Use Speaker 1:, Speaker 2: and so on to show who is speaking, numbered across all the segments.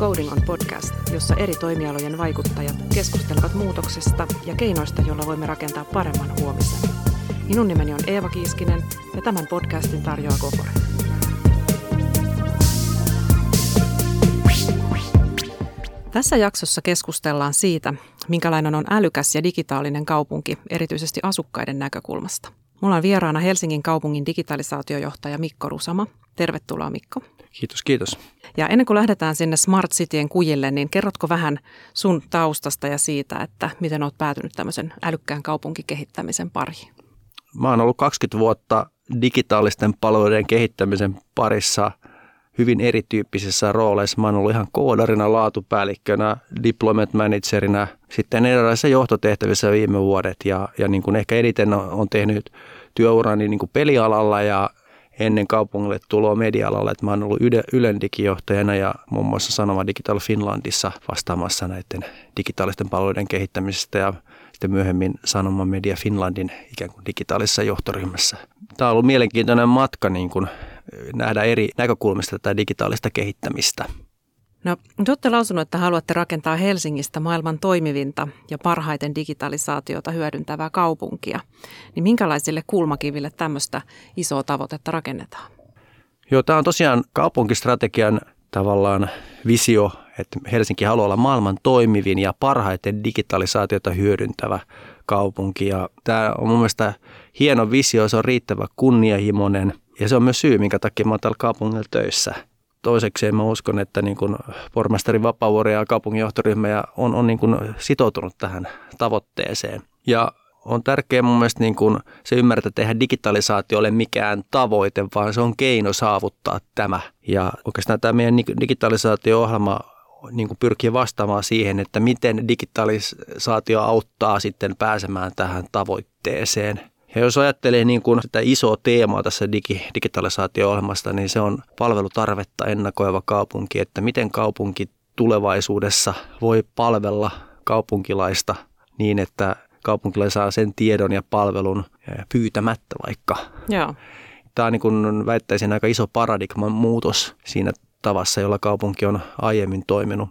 Speaker 1: Coding on podcast, jossa eri toimialojen vaikuttajat keskustelevat muutoksesta ja keinoista, joilla voimme rakentaa paremman huomisen. Minun nimeni on Eeva Kiiskinen ja tämän podcastin tarjoaa Kokore. Tässä jaksossa keskustellaan siitä, minkälainen on älykäs ja digitaalinen kaupunki, erityisesti asukkaiden näkökulmasta. Mulla on vieraana Helsingin kaupungin digitalisaatiojohtaja Mikko Rusama. Tervetuloa Mikko.
Speaker 2: Kiitos, kiitos.
Speaker 1: Ja ennen kuin lähdetään sinne Smart Cityen kujille, niin kerrotko vähän sun taustasta ja siitä, että miten olet päätynyt tämmöisen älykkään kaupunkikehittämisen pariin?
Speaker 2: Mä oon ollut 20 vuotta digitaalisten palveluiden kehittämisen parissa hyvin erityyppisissä rooleissa. Mä oon ollut ihan koodarina, laatupäällikkönä, deployment managerina, sitten erilaisissa johtotehtävissä viime vuodet ja, ja niin kuin ehkä eniten on tehnyt työurani niin kuin pelialalla ja ennen kaupungille tuloa media-alalle. Että mä oon ollut Ylen digijohtajana ja muun muassa Sanoma Digital Finlandissa vastaamassa näiden digitaalisten palveluiden kehittämisestä ja sitten myöhemmin Sanoma Media Finlandin ikään kuin digitaalisessa johtoryhmässä. Tämä on ollut mielenkiintoinen matka niin kuin nähdä eri näkökulmista tätä digitaalista kehittämistä.
Speaker 1: No, te olette lausunut, että haluatte rakentaa Helsingistä maailman toimivinta ja parhaiten digitalisaatiota hyödyntävää kaupunkia. Niin minkälaisille kulmakiville tämmöistä isoa tavoitetta rakennetaan?
Speaker 2: Joo, tämä on tosiaan kaupunkistrategian tavallaan visio, että Helsinki haluaa olla maailman toimivin ja parhaiten digitalisaatiota hyödyntävä kaupunki. Ja tämä on mun mielestä hieno visio, se on riittävä kunnianhimoinen ja se on myös syy, minkä takia mä oon täällä kaupungilla töissä – toisekseen mä uskon, että niin kuin pormestari Vapaavuori ja kaupunginjohtoryhmä on, on niin kuin sitoutunut tähän tavoitteeseen. Ja on tärkeää mun mielestä niin kuin se ymmärtää, että tehdä digitalisaatio ole mikään tavoite, vaan se on keino saavuttaa tämä. Ja oikeastaan tämä meidän digitalisaatio-ohjelma niin kuin pyrkii vastaamaan siihen, että miten digitalisaatio auttaa sitten pääsemään tähän tavoitteeseen. Ja jos ajattelee niin kuin sitä isoa teemaa tässä digi, digitalisaatio-ohjelmasta, niin se on palvelutarvetta ennakoiva kaupunki, että miten kaupunki tulevaisuudessa voi palvella kaupunkilaista niin, että kaupunkilainen saa sen tiedon ja palvelun pyytämättä vaikka.
Speaker 1: Joo.
Speaker 2: Tämä on niin kuin väittäisin aika iso paradigman muutos siinä tavassa, jolla kaupunki on aiemmin toiminut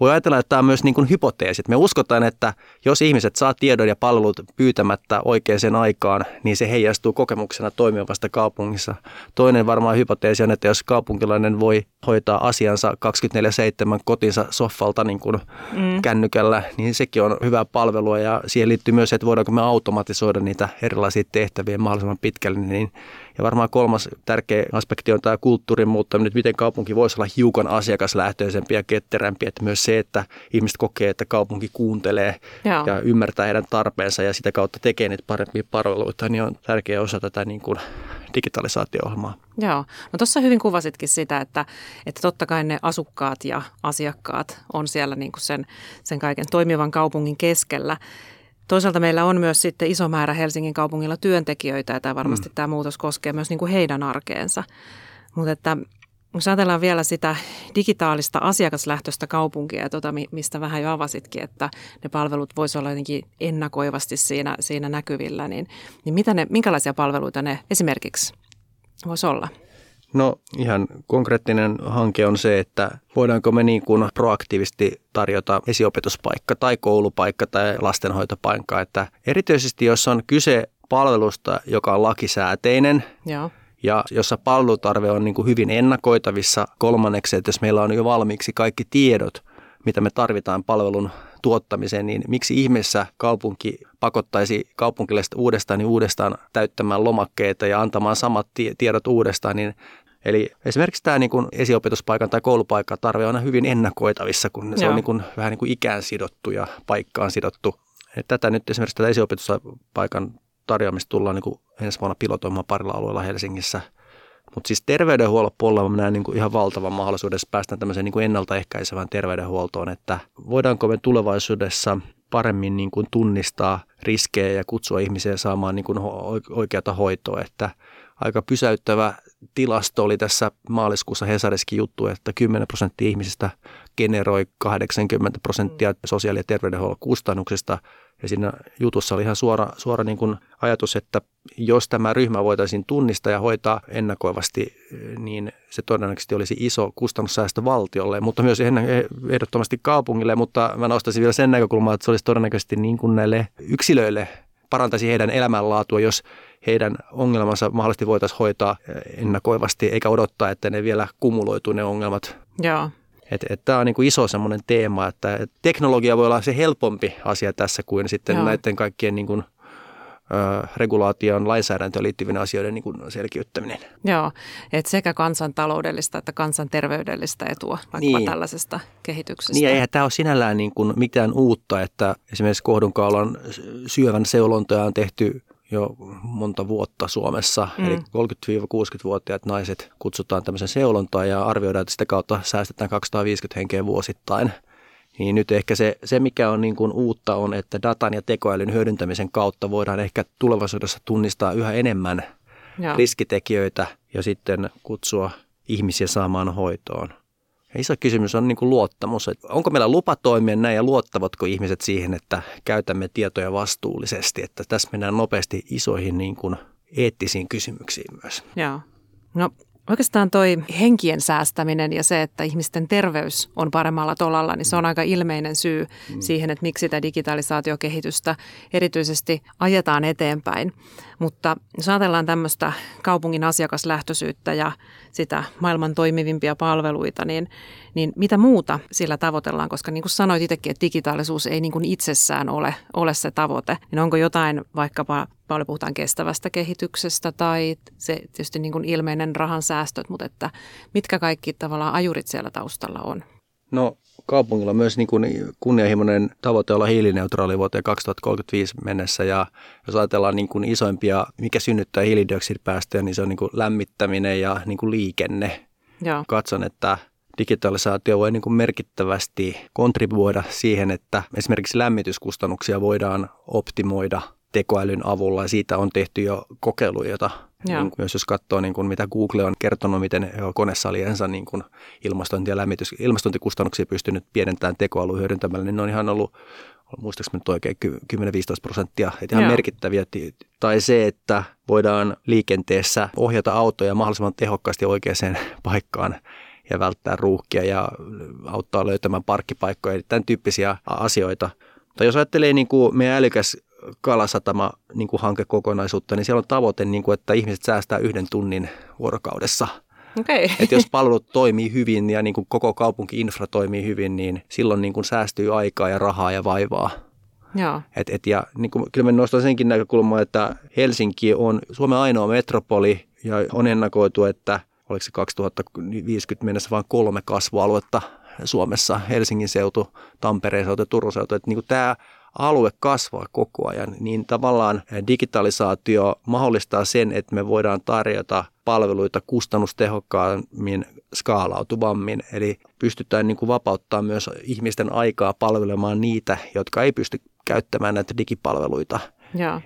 Speaker 2: voi ajatella, että tämä on myös niin kuin hypoteesit. Me uskotaan, että jos ihmiset saa tiedon ja palvelut pyytämättä oikeaan aikaan, niin se heijastuu kokemuksena toimivasta kaupungissa. Toinen varmaan hypoteesi on, että jos kaupunkilainen voi hoitaa asiansa 24-7 kotinsa soffalta niin kuin mm. kännykällä, niin sekin on hyvää palvelua ja siihen liittyy myös, että voidaanko me automatisoida niitä erilaisia tehtäviä mahdollisimman pitkälle, niin ja varmaan kolmas tärkeä aspekti on tämä kulttuurin muuttaminen, että miten kaupunki voisi olla hiukan asiakaslähtöisempi ja ketterämpi. Että myös se, että ihmiset kokee, että kaupunki kuuntelee Joo. ja ymmärtää heidän tarpeensa ja sitä kautta tekee niitä parempia palveluita, niin on tärkeä osa tätä niin kuin digitalisaatio-ohjelmaa.
Speaker 1: Joo, no tuossa hyvin kuvasitkin sitä, että, että totta kai ne asukkaat ja asiakkaat on siellä niin kuin sen, sen kaiken toimivan kaupungin keskellä. Toisaalta meillä on myös sitten iso määrä Helsingin kaupungilla työntekijöitä ja tämä varmasti mm. tämä muutos koskee myös niin kuin heidän arkeensa. Mutta että jos ajatellaan vielä sitä digitaalista asiakaslähtöistä kaupunkia, tuota, mistä vähän jo avasitkin, että ne palvelut voisivat olla jotenkin ennakoivasti siinä, siinä näkyvillä, niin, niin mitä ne, minkälaisia palveluita ne esimerkiksi voisi olla?
Speaker 2: No ihan konkreettinen hanke on se, että voidaanko me niin kuin proaktiivisesti tarjota esiopetuspaikka tai koulupaikka tai lastenhoitopaikka. Että erityisesti jos on kyse palvelusta, joka on lakisääteinen,
Speaker 1: Joo
Speaker 2: ja jossa palvelutarve on niin kuin hyvin ennakoitavissa. Kolmanneksi, että jos meillä on jo valmiiksi kaikki tiedot, mitä me tarvitaan palvelun tuottamiseen, niin miksi ihmeessä kaupunki pakottaisi kaupunkilaiset uudestaan niin uudestaan täyttämään lomakkeita ja antamaan samat tiedot uudestaan, niin Eli esimerkiksi tämä niin kuin esiopetuspaikan tai koulupaikan tarve on hyvin ennakoitavissa, kun se Joo. on niin kuin, vähän niin kuin ikään sidottu ja paikkaan sidottu. Et tätä nyt esimerkiksi tätä esiopetuspaikan tarjoamista tullaan niin kuin ensi vuonna pilotoimaan parilla alueella Helsingissä. Mutta siis terveydenhuollon puolella mä näen niin kuin ihan valtavan mahdollisuuden päästä tämmöiseen niin kuin ennaltaehkäisevään terveydenhuoltoon, että voidaanko me tulevaisuudessa paremmin niin kuin tunnistaa riskejä ja kutsua ihmisiä saamaan niin kuin oikeata hoitoa, että aika pysäyttävä tilasto oli tässä maaliskuussa Hesariskin juttu, että 10 prosenttia ihmisistä generoi 80 prosenttia sosiaali- ja terveydenhuollon kustannuksista. Ja siinä jutussa oli ihan suora, suora niin kuin ajatus, että jos tämä ryhmä voitaisiin tunnistaa ja hoitaa ennakoivasti, niin se todennäköisesti olisi iso kustannussäästö valtiolle, mutta myös ehdottomasti kaupungille. Mutta mä nostaisin vielä sen näkökulmaa, että se olisi todennäköisesti niin kuin näille yksilöille parantaisi heidän elämänlaatua, jos heidän ongelmansa mahdollisesti voitaisiin hoitaa ennakoivasti, eikä odottaa, että ne vielä kumuloituu ne ongelmat.
Speaker 1: Joo.
Speaker 2: Että et, tämä on niin kuin iso semmoinen teema, että et teknologia voi olla se helpompi asia tässä kuin sitten Joo. näiden kaikkien niin kuin, ö, regulaation lainsäädäntöön liittyvien asioiden niin kuin selkiyttäminen.
Speaker 1: Joo, että sekä kansantaloudellista että kansanterveydellistä etua vaikka niin. tällaisesta kehityksestä.
Speaker 2: Niin ja eihän tämä ole sinällään niin kuin mitään uutta, että esimerkiksi kohdunkaulan syövän seulontoja on tehty jo monta vuotta Suomessa. Mm. Eli 30-60-vuotiaat naiset kutsutaan tämmöisen seulontaan ja arvioidaan, että sitä kautta säästetään 250 henkeä vuosittain. Niin nyt ehkä se, se mikä on niin kuin uutta on, että datan ja tekoälyn hyödyntämisen kautta voidaan ehkä tulevaisuudessa tunnistaa yhä enemmän ja. riskitekijöitä ja sitten kutsua ihmisiä saamaan hoitoon. Ja iso kysymys on niin kuin luottamus. Että onko meillä lupa toimia näin ja luottavatko ihmiset siihen, että käytämme tietoja vastuullisesti. Että tässä mennään nopeasti isoihin niin kuin eettisiin kysymyksiin myös.
Speaker 1: Joo. No Oikeastaan toi henkien säästäminen ja se, että ihmisten terveys on paremmalla tolalla, niin se on aika ilmeinen syy mm. siihen, että miksi sitä digitalisaatiokehitystä erityisesti ajetaan eteenpäin. Mutta jos ajatellaan tämmöistä kaupungin asiakaslähtöisyyttä ja sitä maailman toimivimpia palveluita, niin, niin mitä muuta sillä tavoitellaan? Koska niin kuin sanoit itsekin, että digitaalisuus ei niin kuin itsessään ole, ole se tavoite. Niin onko jotain vaikkapa, paljon puhutaan kestävästä kehityksestä tai se tietysti niin kuin ilmeinen rahan säästöt, mutta että mitkä kaikki tavallaan ajurit siellä taustalla on?
Speaker 2: No kaupungilla on myös niin kuin kunnianhimoinen tavoite olla hiilineutraali vuoteen 2035 mennessä ja jos ajatellaan niin kuin isoimpia, mikä synnyttää hiilidioksidipäästöjä, niin se on niin kuin lämmittäminen ja niin kuin liikenne. Joo. Katson, että digitalisaatio voi niin kuin merkittävästi kontribuoida siihen, että esimerkiksi lämmityskustannuksia voidaan optimoida – tekoälyn avulla ja siitä on tehty jo kokeiluja, jota niin, myös jos katsoo niin kuin mitä Google on kertonut, miten konesaliensa niin kuin ilmastointi- ja lämmitys, ilmastointikustannuksia pystynyt pienentämään tekoälyn hyödyntämällä, niin ne on ihan ollut muistaakseni nyt oikein 10-15 prosenttia, että ihan Joo. merkittäviä. Tai se, että voidaan liikenteessä ohjata autoja mahdollisimman tehokkaasti oikeaan paikkaan ja välttää ruuhkia ja auttaa löytämään parkkipaikkoja, tämän tyyppisiä asioita. Tai jos ajattelee niin kuin meidän älykäs Kalasatama niin kuin hankekokonaisuutta, niin siellä on tavoite, niin kuin, että ihmiset säästää yhden tunnin vuorokaudessa.
Speaker 1: Okay.
Speaker 2: Että jos palvelut toimii hyvin ja niin kuin koko kaupunki-infra toimii hyvin, niin silloin niin kuin säästyy aikaa ja rahaa ja vaivaa.
Speaker 1: Joo.
Speaker 2: Et, et, ja niin kuin, kyllä mä nostan senkin näkökulmaa, että Helsinki on Suomen ainoa metropoli ja on ennakoitu, että oliko se 2050 mennessä vain kolme kasvualuetta Suomessa, Helsingin seutu, Tampereen seutu ja Turun seutu. Että niin kuin tämä alue kasvaa koko ajan, niin tavallaan digitalisaatio mahdollistaa sen, että me voidaan tarjota palveluita kustannustehokkaammin, skaalautuvammin. Eli pystytään niin kuin vapauttaa myös ihmisten aikaa palvelemaan niitä, jotka ei pysty käyttämään näitä digipalveluita.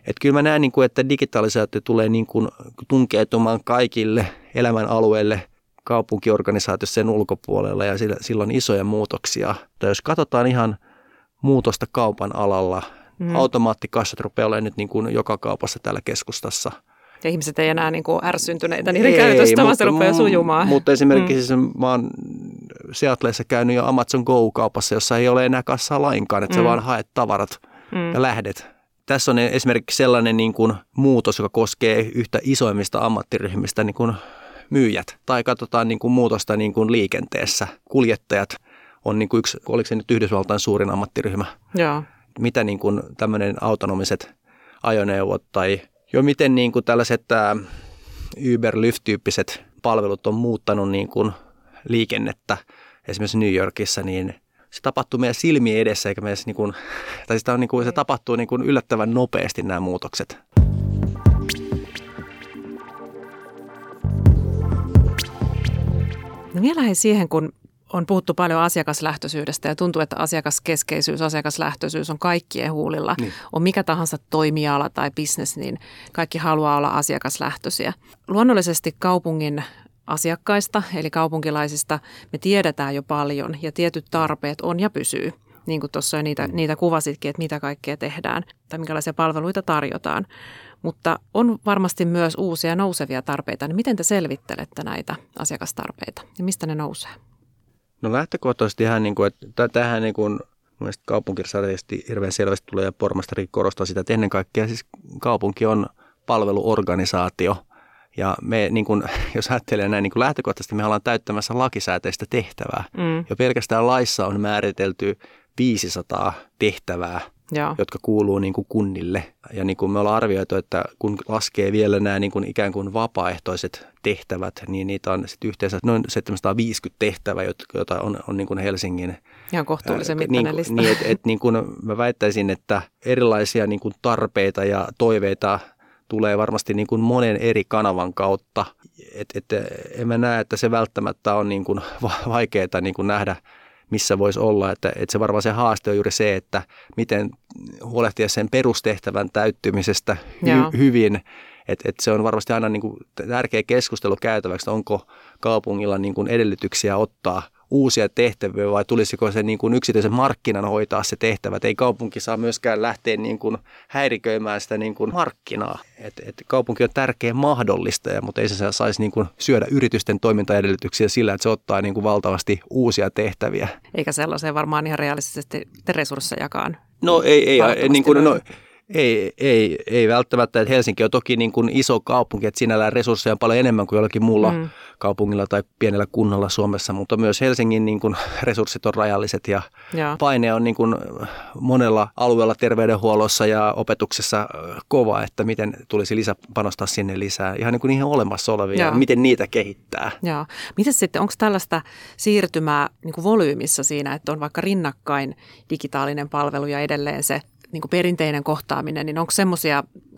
Speaker 2: Et kyllä mä näen, niin kuin, että digitalisaatio tulee niin kuin tunkeutumaan kaikille elämän alueille kaupunkiorganisaatiossa sen ulkopuolella ja sillä, on isoja muutoksia. Tai jos katsotaan ihan – muutosta kaupan alalla. Mm. Automaattikassat rupeaa olemaan nyt niin kuin joka kaupassa täällä keskustassa.
Speaker 1: Ja ihmiset ei enää niin kuin ärsyntyneitä niiden ei, käytöstä, vaan se rupeaa sujumaan.
Speaker 2: Mutta esimerkiksi mm. mä oon Seattleissa käynyt jo Amazon Go-kaupassa, jossa ei ole enää kassaa lainkaan, että mm. sä vaan haet tavarat mm. ja lähdet. Tässä on esimerkiksi sellainen niin kuin muutos, joka koskee yhtä isoimmista ammattiryhmistä niin kuin myyjät. Tai katsotaan niin kuin muutosta niin kuin liikenteessä. Kuljettajat on niin kuin yksi, oliko se nyt Yhdysvaltain suurin ammattiryhmä.
Speaker 1: Joo.
Speaker 2: Mitä niin kuin tämmöinen autonomiset ajoneuvot tai jo miten niin kuin tällaiset ää, Uber, Lyft-tyyppiset palvelut on muuttanut niin kuin liikennettä esimerkiksi New Yorkissa, niin se tapahtuu meidän silmien edessä, eikä meidän niin kuin, tai sitä on niin kuin, se tapahtuu niin kuin yllättävän nopeasti nämä muutokset.
Speaker 1: No vielä siihen, kun on puhuttu paljon asiakaslähtöisyydestä ja tuntuu, että asiakaskeskeisyys, asiakaslähtöisyys on kaikkien huulilla. Niin. On mikä tahansa toimiala tai bisnes, niin kaikki haluaa olla asiakaslähtöisiä. Luonnollisesti kaupungin asiakkaista, eli kaupunkilaisista, me tiedetään jo paljon ja tietyt tarpeet on ja pysyy. Niin kuin tuossa niitä, mm. niitä kuvasitkin, että mitä kaikkea tehdään tai minkälaisia palveluita tarjotaan. Mutta on varmasti myös uusia nousevia tarpeita. Niin miten te selvittelette näitä asiakastarpeita ja mistä ne nousee?
Speaker 2: No lähtökohtaisesti ihan niin kuin, että tähän niin kuin Mielestäni kaupunkistrategisesti hirveän selvästi tulee ja pormastari korostaa sitä, että ennen kaikkea siis kaupunki on palveluorganisaatio. Ja me, niin kun, jos ajattelee näin niin kun lähtökohtaisesti, me ollaan täyttämässä lakisääteistä tehtävää. Mm. Ja pelkästään laissa on määritelty 500 tehtävää, Joo. jotka kuuluu niin kuin kunnille. Ja niin kuin me ollaan arvioitu, että kun laskee vielä nämä niin kuin ikään kuin vapaaehtoiset tehtävät, niin niitä on sitten yhteensä noin 750 tehtävää, joita on, on niin kuin Helsingin
Speaker 1: Ihan kohtuullisen mittainen
Speaker 2: niin,
Speaker 1: lista.
Speaker 2: Niin, et, et, niin kuin mä väittäisin, että erilaisia niin kuin tarpeita ja toiveita tulee varmasti niin kuin monen eri kanavan kautta. Et, et, en mä näe, että se välttämättä on niin kuin vaikeaa niin kuin nähdä, missä voisi olla. Että, että se varmaan se haaste on juuri se, että miten huolehtia sen perustehtävän täyttymisestä hy, hyvin. Et, et se on varmasti aina niin kuin tärkeä keskustelu käytäväksi, onko kaupungilla niin kuin edellytyksiä ottaa – uusia tehtäviä vai tulisiko se niin kuin yksityisen markkinan hoitaa se tehtävä. Et ei kaupunki saa myöskään lähteä niin kuin häiriköimään sitä niin kuin markkinaa. Et, et kaupunki on tärkeä mahdollistaja, mutta ei se saisi niin kuin syödä yritysten toimintaedellytyksiä sillä, että se ottaa niin kuin valtavasti uusia tehtäviä.
Speaker 1: Eikä sellaiseen varmaan ihan realistisesti resurssejakaan.
Speaker 2: No ei, ei, niin kuin, no, ei, ei, ei välttämättä. Että Helsinki on toki niin kuin iso kaupunki, että sinällään resursseja on paljon enemmän kuin jollakin muulla mm. kaupungilla tai pienellä kunnalla Suomessa, mutta myös Helsingin niin kuin resurssit on rajalliset ja, ja. paine on niin kuin monella alueella terveydenhuollossa ja opetuksessa kova, että miten tulisi lisä, panostaa sinne lisää. Ihan niin kuin niihin olemassa olevia ja. ja miten niitä kehittää.
Speaker 1: Joo. Miten sitten, onko tällaista siirtymää niin kuin volyymissa siinä, että on vaikka rinnakkain digitaalinen palvelu ja edelleen se niin kuin perinteinen kohtaaminen, niin onko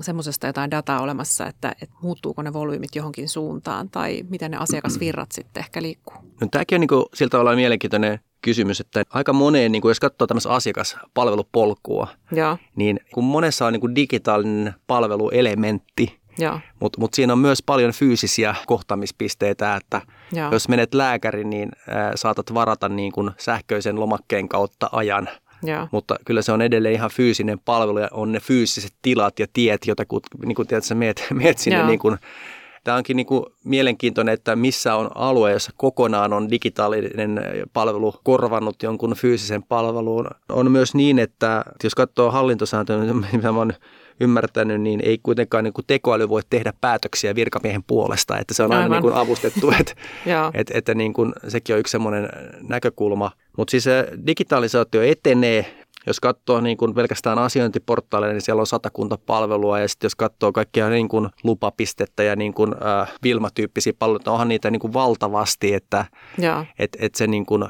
Speaker 1: semmoisesta jotain dataa olemassa, että, että muuttuuko ne volyymit johonkin suuntaan tai miten ne asiakasvirrat sitten ehkä liikkuu?
Speaker 2: No, tämäkin on niin kuin, siltä tavalla mielenkiintoinen kysymys, että aika moneen, niin kuin jos katsoo tämmöistä asiakaspalvelupolkua, ja. niin kun monessa on niin kuin digitaalinen palveluelementti, mutta mut siinä on myös paljon fyysisiä kohtaamispisteitä, että ja. jos menet lääkäriin, niin saatat varata niin kuin sähköisen lomakkeen kautta ajan – ja. Mutta kyllä se on edelleen ihan fyysinen palvelu ja on ne fyysiset tilat ja tiet, joita kun, niin kuin tiedät, sä meet, meet sinne niin kuin, Tämä onkin niin kuin mielenkiintoinen, että missä on alue, jossa kokonaan on digitaalinen palvelu korvannut jonkun fyysisen palveluun. On myös niin, että jos katsoo hallintosääntöä, mitä mä olen ymmärtänyt, niin ei kuitenkaan niin kuin tekoäly voi tehdä päätöksiä virkamiehen puolesta, että se on aina niin kuin avustettu, että, että, että niin kuin, sekin on yksi semmoinen näkökulma. Mutta siis se digitalisaatio etenee, jos katsoo niin kuin pelkästään asiointiportaaleja, niin siellä on satakunta palvelua ja sitten jos katsoo kaikkia niin kuin lupapistettä ja niin kuin, äh, Vilma-tyyppisiä palveluita, onhan niitä niin kuin valtavasti, että et, et se niin kuin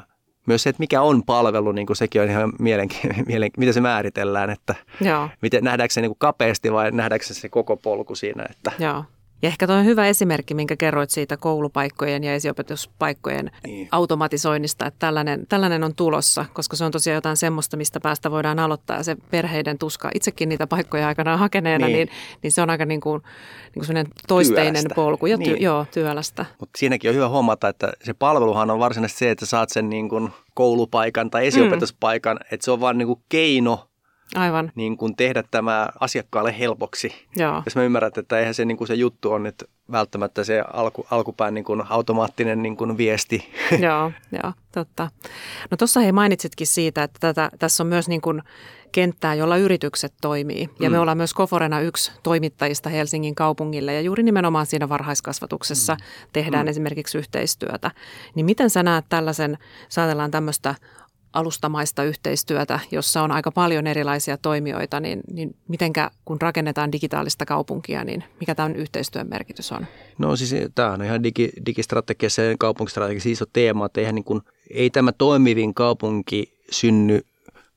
Speaker 2: myös se, että mikä on palvelu, niin kuin sekin on ihan mielenkiintoinen, mielen, miten se määritellään, että Joo. Miten, nähdäänkö se niin kuin kapeasti vai nähdäänkö se, se koko polku siinä. Että.
Speaker 1: Joo. Ja ehkä tuo on hyvä esimerkki, minkä kerroit siitä koulupaikkojen ja esiopetuspaikkojen niin. automatisoinnista, että tällainen, tällainen on tulossa, koska se on tosiaan jotain semmoista, mistä päästä voidaan aloittaa. Ja se perheiden tuska, itsekin niitä paikkoja aikanaan hakeneena, niin, niin, niin se on aika niin kuin, niin kuin toisteinen työlästä. polku. Ja ty, niin. Joo, työlästä.
Speaker 2: Mutta siinäkin on hyvä huomata, että se palveluhan on varsinaisesti se, että saat sen niin kuin koulupaikan tai esiopetuspaikan, mm. että se on vain niin kuin keino Aivan. Niin kuin tehdä tämä asiakkaalle helpoksi. Joo. Jos mä ymmärrän, että eihän se, niin kuin se juttu on nyt välttämättä se alku, alkupään niin kuin automaattinen niin kuin viesti.
Speaker 1: Joo, joo, totta. No tuossa hei mainitsitkin siitä, että tätä, tässä on myös niin kuin kenttää, jolla yritykset toimii. Ja mm. me ollaan myös Koforena yksi toimittajista Helsingin kaupungille ja juuri nimenomaan siinä varhaiskasvatuksessa mm. tehdään mm. esimerkiksi yhteistyötä. Niin miten sä näet tällaisen, saatellaan tämmöistä alustamaista yhteistyötä, jossa on aika paljon erilaisia toimijoita, niin, niin mitenkä kun rakennetaan digitaalista kaupunkia, niin mikä tämän yhteistyön merkitys on?
Speaker 2: No siis tämä on ihan digi, digistrategiassa ja kaupunkistrategiassa iso teema, että eihän niin kuin, ei tämä toimivin kaupunki synny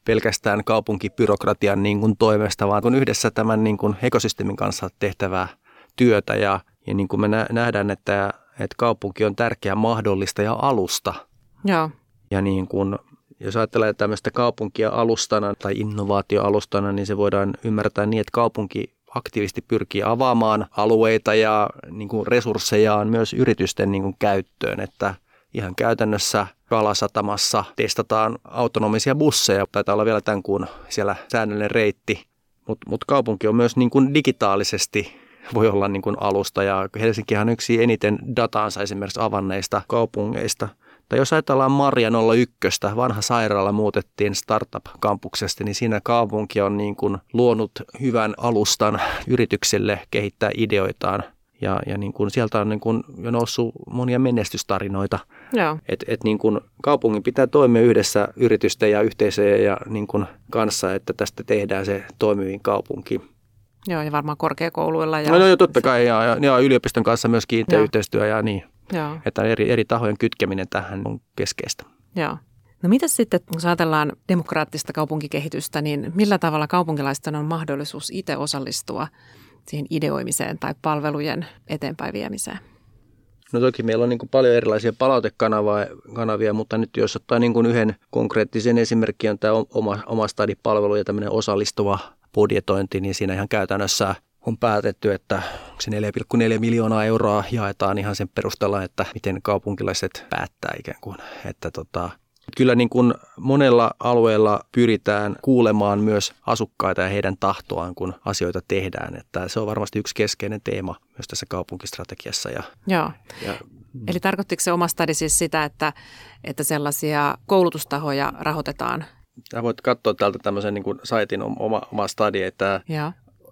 Speaker 2: pelkästään kaupunkibyrokratian niin kuin toimesta, vaan kun yhdessä tämän niin kuin ekosysteemin kanssa tehtävää työtä ja, ja niin kuin me nähdään, että, että kaupunki on tärkeä mahdollista ja alusta. Joo. Ja niin kuin jos ajattelee tämmöistä kaupunkia alustana tai innovaatioalustana, niin se voidaan ymmärtää niin, että kaupunki aktiivisesti pyrkii avaamaan alueita ja niin kuin resurssejaan myös yritysten niin kuin käyttöön, että ihan käytännössä Kalasatamassa testataan autonomisia busseja. Taitaa olla vielä tämän kuun siellä säännöllinen reitti, mutta mut kaupunki on myös niin kuin digitaalisesti voi olla niin kuin alusta. Ja Helsinkihan on yksi eniten dataansa esimerkiksi avanneista kaupungeista – tai jos ajatellaan Marja 01, vanha sairaala muutettiin startup-kampuksesta, niin siinä kaupunki on niin kuin luonut hyvän alustan yrityksille kehittää ideoitaan. Ja, ja niin kuin sieltä on niin kuin jo noussut monia menestystarinoita. että Et, niin kuin kaupungin pitää toimia yhdessä yritysten ja yhteisöjen ja niin kuin kanssa, että tästä tehdään se toimivin kaupunki.
Speaker 1: Joo, ja varmaan korkeakouluilla. Ja...
Speaker 2: No, no totta kai, ja, ja, ja yliopiston kanssa myös kiinteä yhteistyö ja niin.
Speaker 1: Joo.
Speaker 2: Että eri, eri tahojen kytkeminen tähän on keskeistä.
Speaker 1: Joo. No mitä sitten, kun ajatellaan demokraattista kaupunkikehitystä, niin millä tavalla kaupunkilaisten on mahdollisuus itse osallistua siihen ideoimiseen tai palvelujen eteenpäin viemiseen?
Speaker 2: No toki meillä on niin kuin paljon erilaisia palautekanavia, mutta nyt jos ottaa niin kuin yhden konkreettisen esimerkin, on tämä oma, oma stadipalvelu ja tämmöinen osallistuva budjetointi, niin siinä ihan käytännössä on päätetty, että se 4,4 miljoonaa euroa jaetaan ihan sen perusteella, että miten kaupunkilaiset päättää ikään kuin. Että tota, kyllä niin kuin monella alueella pyritään kuulemaan myös asukkaita ja heidän tahtoaan, kun asioita tehdään. Että se on varmasti yksi keskeinen teema myös tässä kaupunkistrategiassa. Ja,
Speaker 1: Joo. Ja, Eli tarkoittiko se oma stadi siis sitä, että, että sellaisia koulutustahoja rahoitetaan
Speaker 2: Sä voit katsoa täältä tämmöisen niin kuin saitin oma, oma stadi, että ja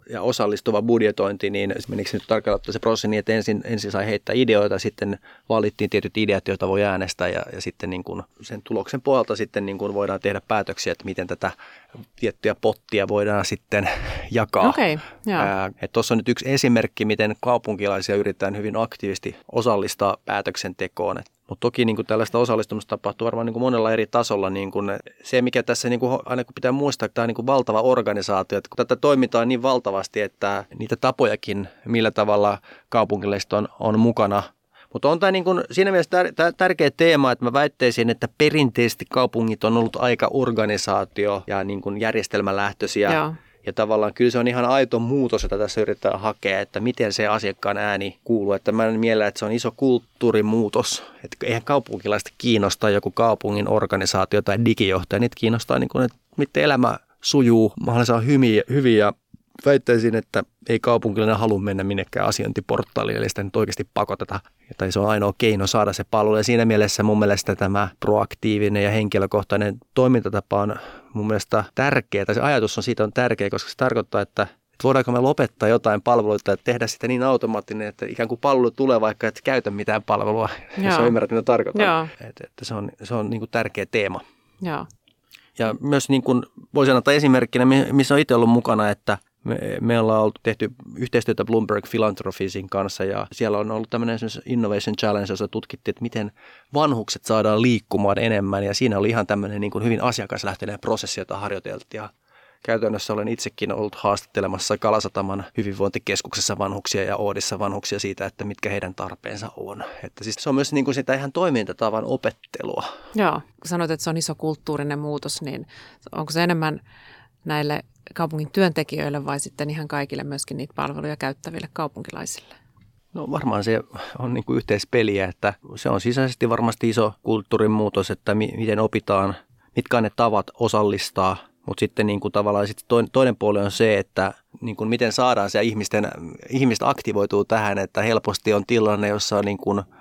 Speaker 2: ja osallistuva budjetointi, niin menikö nyt tarkalleen se prosessi niin, että ensin, ensin sai heittää ideoita, sitten valittiin tietyt ideat, joita voi äänestää ja, ja sitten niin kuin sen tuloksen pohjalta sitten niin kuin voidaan tehdä päätöksiä, että miten tätä tiettyjä pottia voidaan sitten jakaa.
Speaker 1: Okay,
Speaker 2: Tuossa on nyt yksi esimerkki, miten kaupunkilaisia yritetään hyvin aktiivisesti osallistaa päätöksentekoon. Mutta toki niin kuin tällaista osallistumista tapahtuu varmaan niin kuin monella eri tasolla. Niin kuin se, mikä tässä niin kuin, aina kun pitää muistaa, että tämä on niin kuin valtava organisaatio, että kun tätä toimintaa niin valtavasti, että niitä tapojakin, millä tavalla kaupunkilaiset on, on mukana mutta on tämä niin kuin siinä mielessä tär- tärkeä teema, että mä väittäisin, että perinteisesti kaupungit on ollut aika organisaatio ja niin kuin järjestelmälähtöisiä. Joo. Ja tavallaan kyllä se on ihan aito muutos, jota tässä yritetään hakea, että miten se asiakkaan ääni kuuluu. Että mä en miellä, että se on iso kulttuurimuutos. Että eihän kaupunkilaista kiinnostaa joku kaupungin organisaatio tai digijohtaja. Niitä kiinnostaa, niin kuin, että miten elämä sujuu mahdollisimman hyvin, ja väittäisin, että ei kaupunkilainen halua mennä minnekään asiointiportaaliin, eli sitä nyt oikeasti pakoteta. Tai se on ainoa keino saada se palvelu. Ja siinä mielessä mun mielestä tämä proaktiivinen ja henkilökohtainen toimintatapa on mun mielestä tärkeä. Tai se ajatus on siitä on tärkeä, koska se tarkoittaa, että voidaanko me lopettaa jotain palveluita ja tehdä sitä niin automaattinen, että ikään kuin palvelu tulee vaikka et käytä mitään palvelua, Joo. jos ymmärrät, mitä tarkoittaa. Että, että se on, se on niin kuin tärkeä teema.
Speaker 1: Joo.
Speaker 2: Ja myös niin kuin voisin antaa esimerkkinä, missä on itse ollut mukana, että me, me ollaan ollut tehty yhteistyötä Bloomberg Philanthropiesin kanssa ja siellä on ollut tämmöinen Innovation Challenge, jossa tutkittiin, että miten vanhukset saadaan liikkumaan enemmän ja siinä oli ihan tämmöinen niin kuin hyvin asiakaslähtöinen prosessi, jota harjoiteltiin ja Käytännössä olen itsekin ollut haastattelemassa Kalasataman hyvinvointikeskuksessa vanhuksia ja Oodissa vanhuksia siitä, että mitkä heidän tarpeensa on. Että siis se on myös niin kuin sitä ihan toimintatavan opettelua.
Speaker 1: Joo, kun sanoit, että se on iso kulttuurinen muutos, niin onko se enemmän näille kaupungin työntekijöille vai sitten ihan kaikille myöskin niitä palveluja käyttäville kaupunkilaisille?
Speaker 2: No varmaan se on niin kuin yhteispeliä, että se on sisäisesti varmasti iso kulttuurin muutos, että miten opitaan, mitkä on ne tavat osallistaa, mutta sitten niin kuin tavallaan toinen, toinen puoli on se, että niin kuin miten saadaan se ihmisten, ihmistä aktivoituu tähän, että helposti on tilanne, jossa on niin kuin –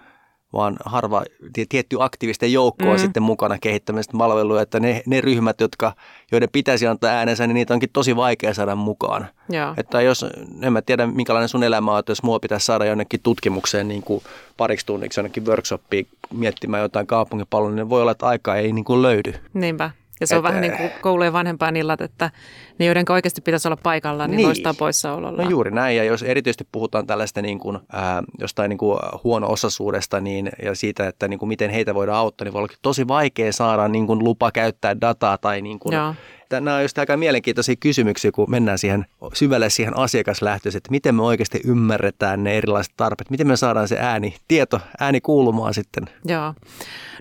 Speaker 2: vaan harva tietty aktiivisten joukko on mm. sitten mukana kehittämässä palveluja, että ne, ne ryhmät, jotka, joiden pitäisi antaa äänensä, niin niitä onkin tosi vaikea saada mukaan.
Speaker 1: Joo.
Speaker 2: Että jos, en mä tiedä minkälainen sun elämä on, että jos mua pitäisi saada jonnekin tutkimukseen niin kuin pariksi tunniksi jonnekin workshoppiin miettimään jotain kaupungipalvelua, niin voi olla, että aikaa ei niin kuin löydy.
Speaker 1: Niinpä. Ja se on Et, vähän niin kuin koulujen vanhempaan illat, että ne, joiden oikeasti pitäisi olla paikalla, niin, niin. loistaa poissaololla.
Speaker 2: No juuri näin, ja jos erityisesti puhutaan tällaista niin kuin, ää, jostain niin kuin huono-osaisuudesta niin, ja siitä, että niin kuin miten heitä voidaan auttaa, niin voi olla tosi vaikea saada niin kuin lupa käyttää dataa tai niin kuin, Joo. Nämä on just aika mielenkiintoisia kysymyksiä, kun mennään siihen syvälle siihen asiakaslähtöiseen, että miten me oikeasti ymmärretään ne erilaiset tarpeet, miten me saadaan se ääni, tieto, ääni kuulumaan sitten.
Speaker 1: Joo.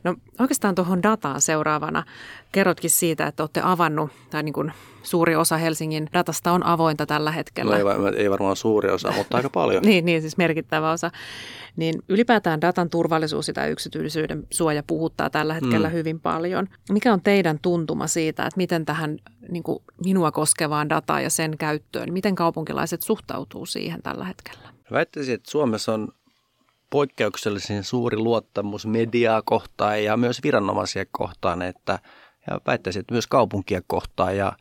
Speaker 1: No oikeastaan tuohon dataan seuraavana kerrotkin siitä, että olette avannut tai niin kuin suuri osa Helsingin datasta on avointa tällä hetkellä.
Speaker 2: No ei, ei varmaan suuri osa, mutta aika paljon.
Speaker 1: niin, niin, siis merkittävä osa. Niin ylipäätään datan turvallisuus ja yksityisyyden suoja puhuttaa tällä hetkellä mm. hyvin paljon. Mikä on teidän tuntuma siitä, että miten tähän niin kuin minua koskevaan dataan ja sen käyttöön, miten kaupunkilaiset suhtautuu siihen tällä hetkellä?
Speaker 2: Väittäisin, että Suomessa on poikkeuksellisen suuri luottamus mediaa kohtaan ja myös viranomaisia kohtaan, että ja väittäisin, että myös kaupunkia kohtaan ja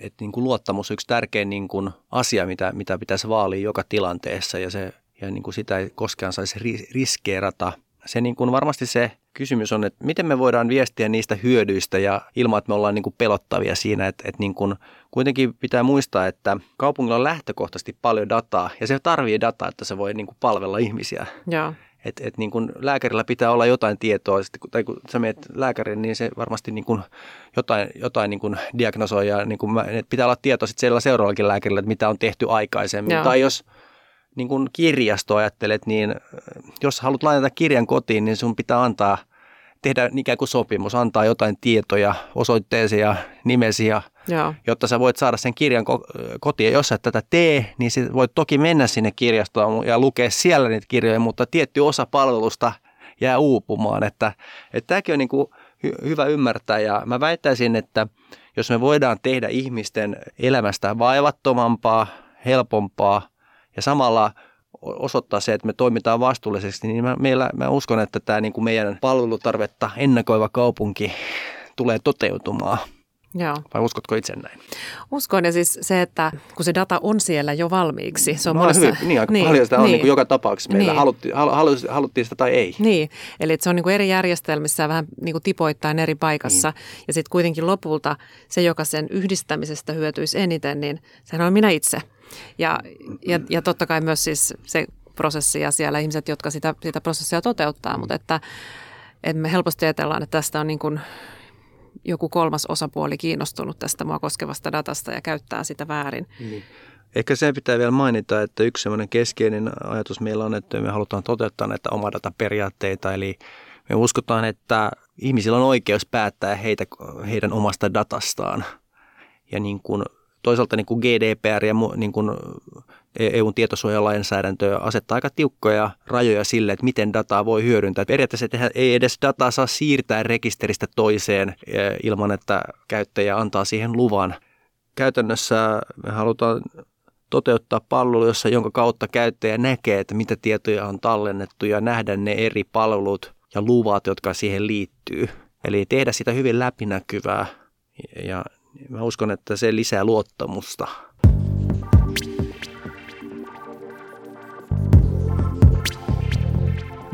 Speaker 2: että niin kuin luottamus on yksi tärkein niin kuin asia, mitä, mitä pitäisi vaalia joka tilanteessa ja, se, ja niin kuin sitä ei koskaan saisi riskeerata. Se niin kuin varmasti se kysymys on, että miten me voidaan viestiä niistä hyödyistä ja ilman, että me ollaan niin kuin pelottavia siinä, että, että niin kuin, kuitenkin pitää muistaa, että kaupungilla on lähtökohtaisesti paljon dataa ja se tarvii dataa, että se voi niin kuin palvella ihmisiä.
Speaker 1: Joo.
Speaker 2: Et, et niin kun lääkärillä pitää olla jotain tietoa, tai kun sä menet lääkäriin, niin se varmasti niin kun jotain, jotain niin kun diagnosoi ja niin kun mä, pitää olla tietoa sitten siellä seuraavallakin lääkärillä, että mitä on tehty aikaisemmin. Joo. Tai jos niin kun kirjasto ajattelet, niin jos haluat lainata kirjan kotiin, niin sun pitää antaa – tehdä ikään kuin sopimus, antaa jotain tietoja, osoitteesi ja nimesi, ja, Joo. jotta sä voit saada sen kirjan kotiin. Ja jos sä tätä tee, niin sit voit toki mennä sinne kirjastoon ja lukea siellä niitä kirjoja, mutta tietty osa palvelusta jää uupumaan. Että, että tämäkin on niin kuin hy- hyvä ymmärtää ja mä väittäisin, että jos me voidaan tehdä ihmisten elämästä vaivattomampaa, helpompaa ja samalla – osoittaa se, että me toimitaan vastuullisesti, niin mä, meillä, mä uskon, että tämä niin kuin meidän palvelutarvetta ennakoiva kaupunki tulee toteutumaan.
Speaker 1: Joo.
Speaker 2: Vai uskotko itse näin?
Speaker 1: Uskon ja siis se, että kun se data on siellä jo valmiiksi. Se on
Speaker 2: no,
Speaker 1: monessa,
Speaker 2: hyvin, niin, aika niin, paljon sitä on niin, niin kuin joka tapauksessa meillä, niin. haluttiin, hal, haluttiin sitä tai ei.
Speaker 1: Niin, eli se on niin kuin eri järjestelmissä ja vähän niin kuin tipoittain eri paikassa. Niin. Ja sitten kuitenkin lopulta se, joka sen yhdistämisestä hyötyisi eniten, niin sehän on minä itse. Ja, ja, ja totta kai myös siis se prosessi ja siellä ihmiset, jotka sitä, sitä prosessia toteuttaa, mutta että, että me helposti ajatellaan, että tästä on niin kuin joku kolmas osapuoli kiinnostunut tästä mua koskevasta datasta ja käyttää sitä väärin. Niin.
Speaker 2: Ehkä se pitää vielä mainita, että yksi sellainen keskeinen ajatus meillä on, että me halutaan toteuttaa näitä omadataperiaatteita, eli me uskotaan, että ihmisillä on oikeus päättää heitä, heidän omasta datastaan. Ja niin kuin toisaalta niin kuin GDPR ja niin kuin EUn tietosuojalainsäädäntö asettaa aika tiukkoja rajoja sille, että miten dataa voi hyödyntää. Periaatteessa ei edes dataa saa siirtää rekisteristä toiseen e, ilman, että käyttäjä antaa siihen luvan. Käytännössä me halutaan toteuttaa palvelu, jossa, jonka kautta käyttäjä näkee, että mitä tietoja on tallennettu ja nähdä ne eri palvelut ja luvat, jotka siihen liittyy. Eli tehdä sitä hyvin läpinäkyvää ja Mä uskon, että se lisää luottamusta.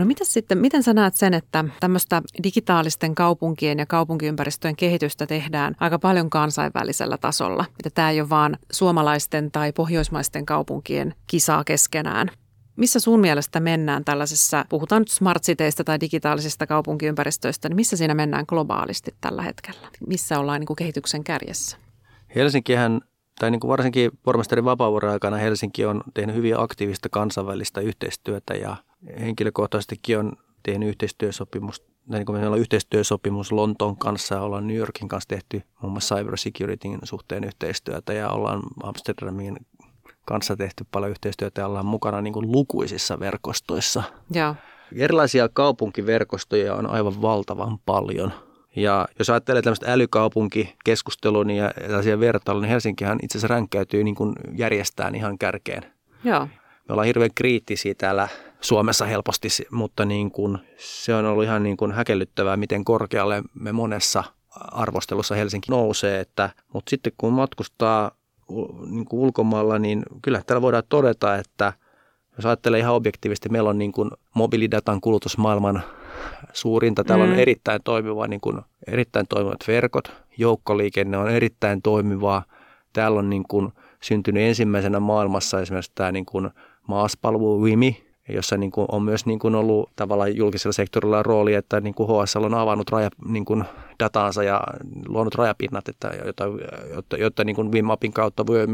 Speaker 1: No mitä sitten, miten sä näet sen, että tämmöistä digitaalisten kaupunkien ja kaupunkiympäristöjen kehitystä tehdään aika paljon kansainvälisellä tasolla? Että tämä ei ole vaan suomalaisten tai pohjoismaisten kaupunkien kisaa keskenään. Missä sun mielestä mennään tällaisessa, puhutaan nyt smart tai digitaalisista kaupunkiympäristöistä, niin missä siinä mennään globaalisti tällä hetkellä? Missä ollaan niin kuin kehityksen kärjessä?
Speaker 2: Helsinkihän, tai niin kuin varsinkin pormestarin vapaavuoden aikana Helsinki on tehnyt hyvin aktiivista kansainvälistä yhteistyötä ja henkilökohtaisestikin on tehnyt yhteistyösopimus, tai niin kuin meillä on yhteistyösopimus Lontoon kanssa ja ollaan New Yorkin kanssa tehty muun muassa cyber securityn suhteen yhteistyötä ja ollaan Amsterdamin kanssa tehty paljon yhteistyötä ja ollaan mukana niin kuin lukuisissa verkostoissa.
Speaker 1: Ja.
Speaker 2: Erilaisia kaupunkiverkostoja on aivan valtavan paljon. Ja jos ajattelee tämmöistä älykaupunkikeskustelua niin ja tällaisia vertailua, niin Helsinkihän itse asiassa ränkkäytyy niin kuin järjestään ihan kärkeen.
Speaker 1: Joo.
Speaker 2: Me ollaan hirveän kriittisiä täällä Suomessa helposti, mutta niin kuin, se on ollut ihan niin kuin häkellyttävää, miten korkealle me monessa arvostelussa Helsinki nousee. Että, mutta sitten kun matkustaa niin kuin ulkomailla, niin kyllä täällä voidaan todeta, että jos ajattelee ihan objektiivisesti, meillä on niin kuin mobiilidatan kulutus maailman suurinta. Täällä mm. on erittäin toimiva, niin kuin, erittäin toimivat verkot. Joukkoliikenne on erittäin toimivaa. Täällä on niin kuin, syntynyt ensimmäisenä maailmassa esimerkiksi tämä niin kuin, maaspalvelu WIMI, jossa niin kuin on myös niin kuin ollut tavallaan julkisella sektorilla rooli, että niin kuin HSL on avannut raja, niin kuin dataansa ja luonut rajapinnat, että, jotta, jotta, jotta niin kuin Wimapin kautta voi,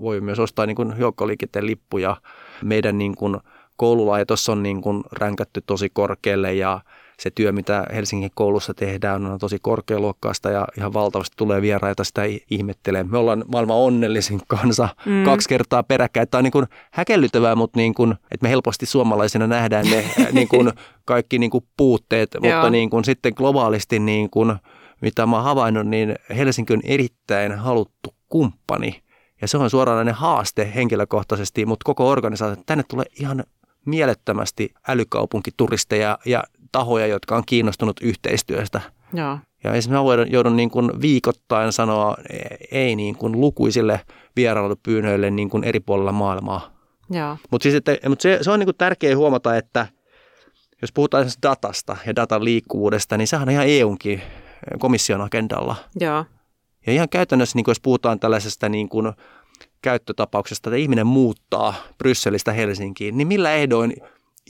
Speaker 2: voi myös ostaa niin kuin joukkoliikenteen lippuja. Meidän niin kuin koululaitos on niin kuin ränkätty tosi korkealle ja se työ, mitä Helsingin koulussa tehdään, on tosi korkealuokkaista ja ihan valtavasti tulee vieraita sitä ihmettelee. Me ollaan maailman onnellisin kansa mm. kaksi kertaa peräkkäin. Tämä on niin kuin häkellyttävää, mutta niin kuin, että me helposti suomalaisina nähdään ne niin kuin kaikki niin kuin puutteet, mutta niin kuin sitten globaalisti, niin kuin, mitä mä oon havainnut, niin Helsinki on erittäin haluttu kumppani. Ja se on suoranainen haaste henkilökohtaisesti, mutta koko organisaatio, tänne tulee ihan mielettömästi älykaupunkituristeja ja tahoja, jotka on kiinnostunut yhteistyöstä.
Speaker 1: Joo.
Speaker 2: Ja esimerkiksi mä joudun niin kuin viikoittain sanoa ei niin kuin lukuisille vierailupyynnöille niin kuin eri puolilla maailmaa. Mutta siis, mut se, se on niin kuin tärkeää huomata, että jos puhutaan datasta ja datan liikkuvuudesta, niin sehän on ihan EUnkin komission agendalla.
Speaker 1: Joo.
Speaker 2: Ja ihan käytännössä, niin kuin jos puhutaan tällaisesta niin kuin käyttötapauksesta, että ihminen muuttaa Brysselistä Helsinkiin, niin millä ehdoin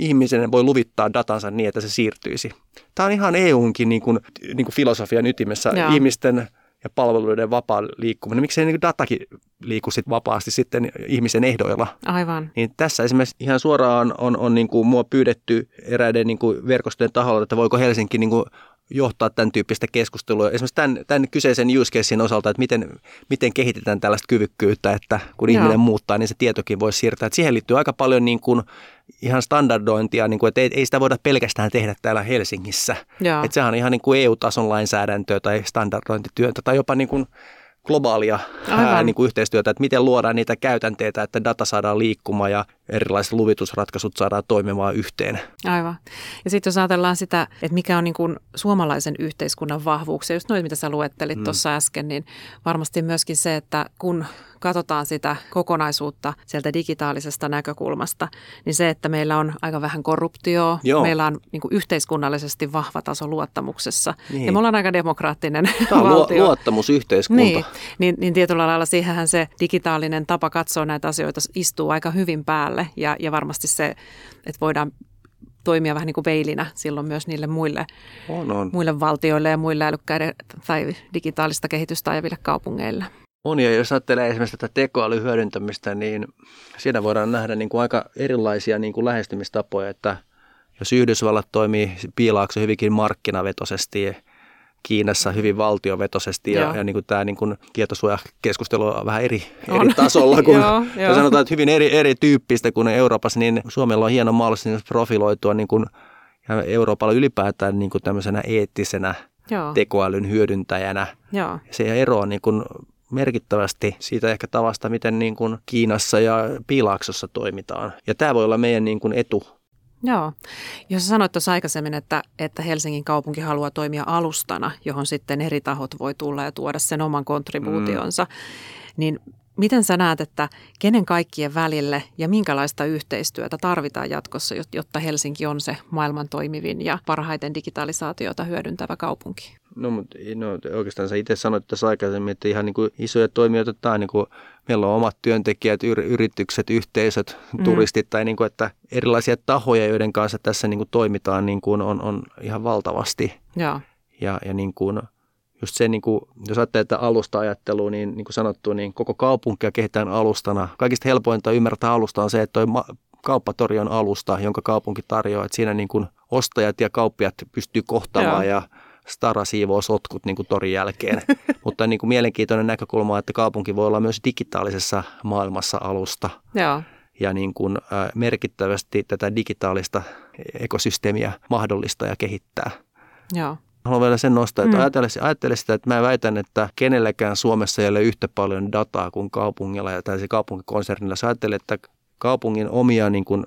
Speaker 2: ihmisen voi luvittaa datansa niin, että se siirtyisi? Tämä on ihan EUnkin niin kuin, niin kuin filosofian ytimessä. Joo. Ihmisten ja palveluiden vapaa liikkuminen. Miksi niin datakin liiku sit vapaasti sitten ihmisen ehdoilla?
Speaker 1: Aivan.
Speaker 2: Niin tässä esimerkiksi ihan suoraan on, on niin kuin mua pyydetty eräiden niin kuin verkostojen taholla, että voiko Helsinki niin kuin johtaa tämän tyyppistä keskustelua. Esimerkiksi tämän, tämän kyseisen use casein osalta, että miten, miten kehitetään tällaista kyvykkyyttä, että kun Joo. ihminen muuttaa, niin se tietokin voisi siirtää. Että siihen liittyy aika paljon niin kuin ihan standardointia, niin kuin, että ei, ei sitä voida pelkästään tehdä täällä Helsingissä. Että sehän on ihan niin kuin EU-tason lainsäädäntöä tai standardointityötä tai jopa niin kuin globaalia ää, niin kuin yhteistyötä, että miten luodaan niitä käytänteitä, että data saadaan liikkumaan ja erilaiset luvitusratkaisut saadaan toimimaan yhteen.
Speaker 1: Aivan. Ja sitten jos ajatellaan sitä, että mikä on niin kuin suomalaisen yhteiskunnan vahvuuksia, just noin mitä sä luettelit mm. tuossa äsken, niin varmasti myöskin se, että kun katsotaan sitä kokonaisuutta sieltä digitaalisesta näkökulmasta, niin se, että meillä on aika vähän korruptioa, Joo. meillä on niin kuin yhteiskunnallisesti vahva taso luottamuksessa niin. ja me ollaan aika demokraattinen
Speaker 2: Tämä
Speaker 1: on valtio.
Speaker 2: luottamusyhteiskunta.
Speaker 1: Niin, niin, niin tietyllä lailla siihenhän se digitaalinen tapa katsoa näitä asioita istuu aika hyvin päälle ja, ja varmasti se, että voidaan toimia vähän niin kuin veilinä silloin myös niille muille, on, on. muille valtioille ja muille älykkäiden tai digitaalista kehitystä ajaville kaupungeille.
Speaker 2: On, ja jos ajattelee esimerkiksi tätä tekoälyn hyödyntämistä, niin siinä voidaan nähdä niin kuin aika erilaisia niin kuin lähestymistapoja, että jos Yhdysvallat toimii piilaakso hyvinkin markkinavetoisesti, Kiinassa hyvin valtiovetoisesti ja, ja niin kuin tämä niin kuin tietosuojakeskustelu on vähän eri, eri tasolla kuin joo, joo. sanotaan, että hyvin eri, erityyppistä kuin Euroopassa, niin Suomella on hieno mahdollisuus profiloitua niin kuin, ja Euroopalla ylipäätään niin kuin tämmöisenä eettisenä joo. tekoälyn hyödyntäjänä.
Speaker 1: Joo.
Speaker 2: Se ero on niin kuin merkittävästi siitä ehkä tavasta, miten niin kuin Kiinassa ja Piilaaksossa toimitaan. Ja tämä voi olla meidän niin kuin etu.
Speaker 1: Joo. Jos sanoit tuossa aikaisemmin, että, että Helsingin kaupunki haluaa toimia alustana, johon sitten eri tahot voi tulla ja tuoda sen oman kontribuutionsa, mm. niin Miten sä näet, että kenen kaikkien välille ja minkälaista yhteistyötä tarvitaan jatkossa, jotta Helsinki on se maailman toimivin ja parhaiten digitalisaatiota hyödyntävä kaupunki?
Speaker 2: No, mutta no, oikeastaan sä itse sanoit tässä aikaisemmin, että ihan niin kuin isoja toimijoita tai niin kuin meillä on omat työntekijät, yritykset, yhteisöt, mm. turistit tai niin kuin, että erilaisia tahoja, joiden kanssa tässä niin kuin toimitaan, niin kuin on, on ihan valtavasti.
Speaker 1: Ja,
Speaker 2: ja, ja niin kuin, just se, niin kuin, jos ajattelee että alusta-ajattelua, niin, niin kuin sanottu, niin koko kaupunkia kehitetään alustana. Kaikista helpointa ymmärtää alusta on se, että toi kauppatori on alusta, jonka kaupunki tarjoaa. Että siinä niin kuin ostajat ja kauppiat pystyy kohtaamaan ja Stara siivoo sotkut niin kuin torin jälkeen. Mutta niin kuin mielenkiintoinen näkökulma että kaupunki voi olla myös digitaalisessa maailmassa alusta.
Speaker 1: Joo.
Speaker 2: Ja niin kuin, merkittävästi tätä digitaalista ekosysteemiä mahdollista ja kehittää.
Speaker 1: Joo.
Speaker 2: Haluan vielä sen nostaa, että mm. ajattele, ajattele sitä, että mä väitän, että kenelläkään Suomessa ei ole yhtä paljon dataa kuin kaupungilla ja tai se kaupunkikonsernilla. Sä ajattelet, että kaupungin omia niin kuin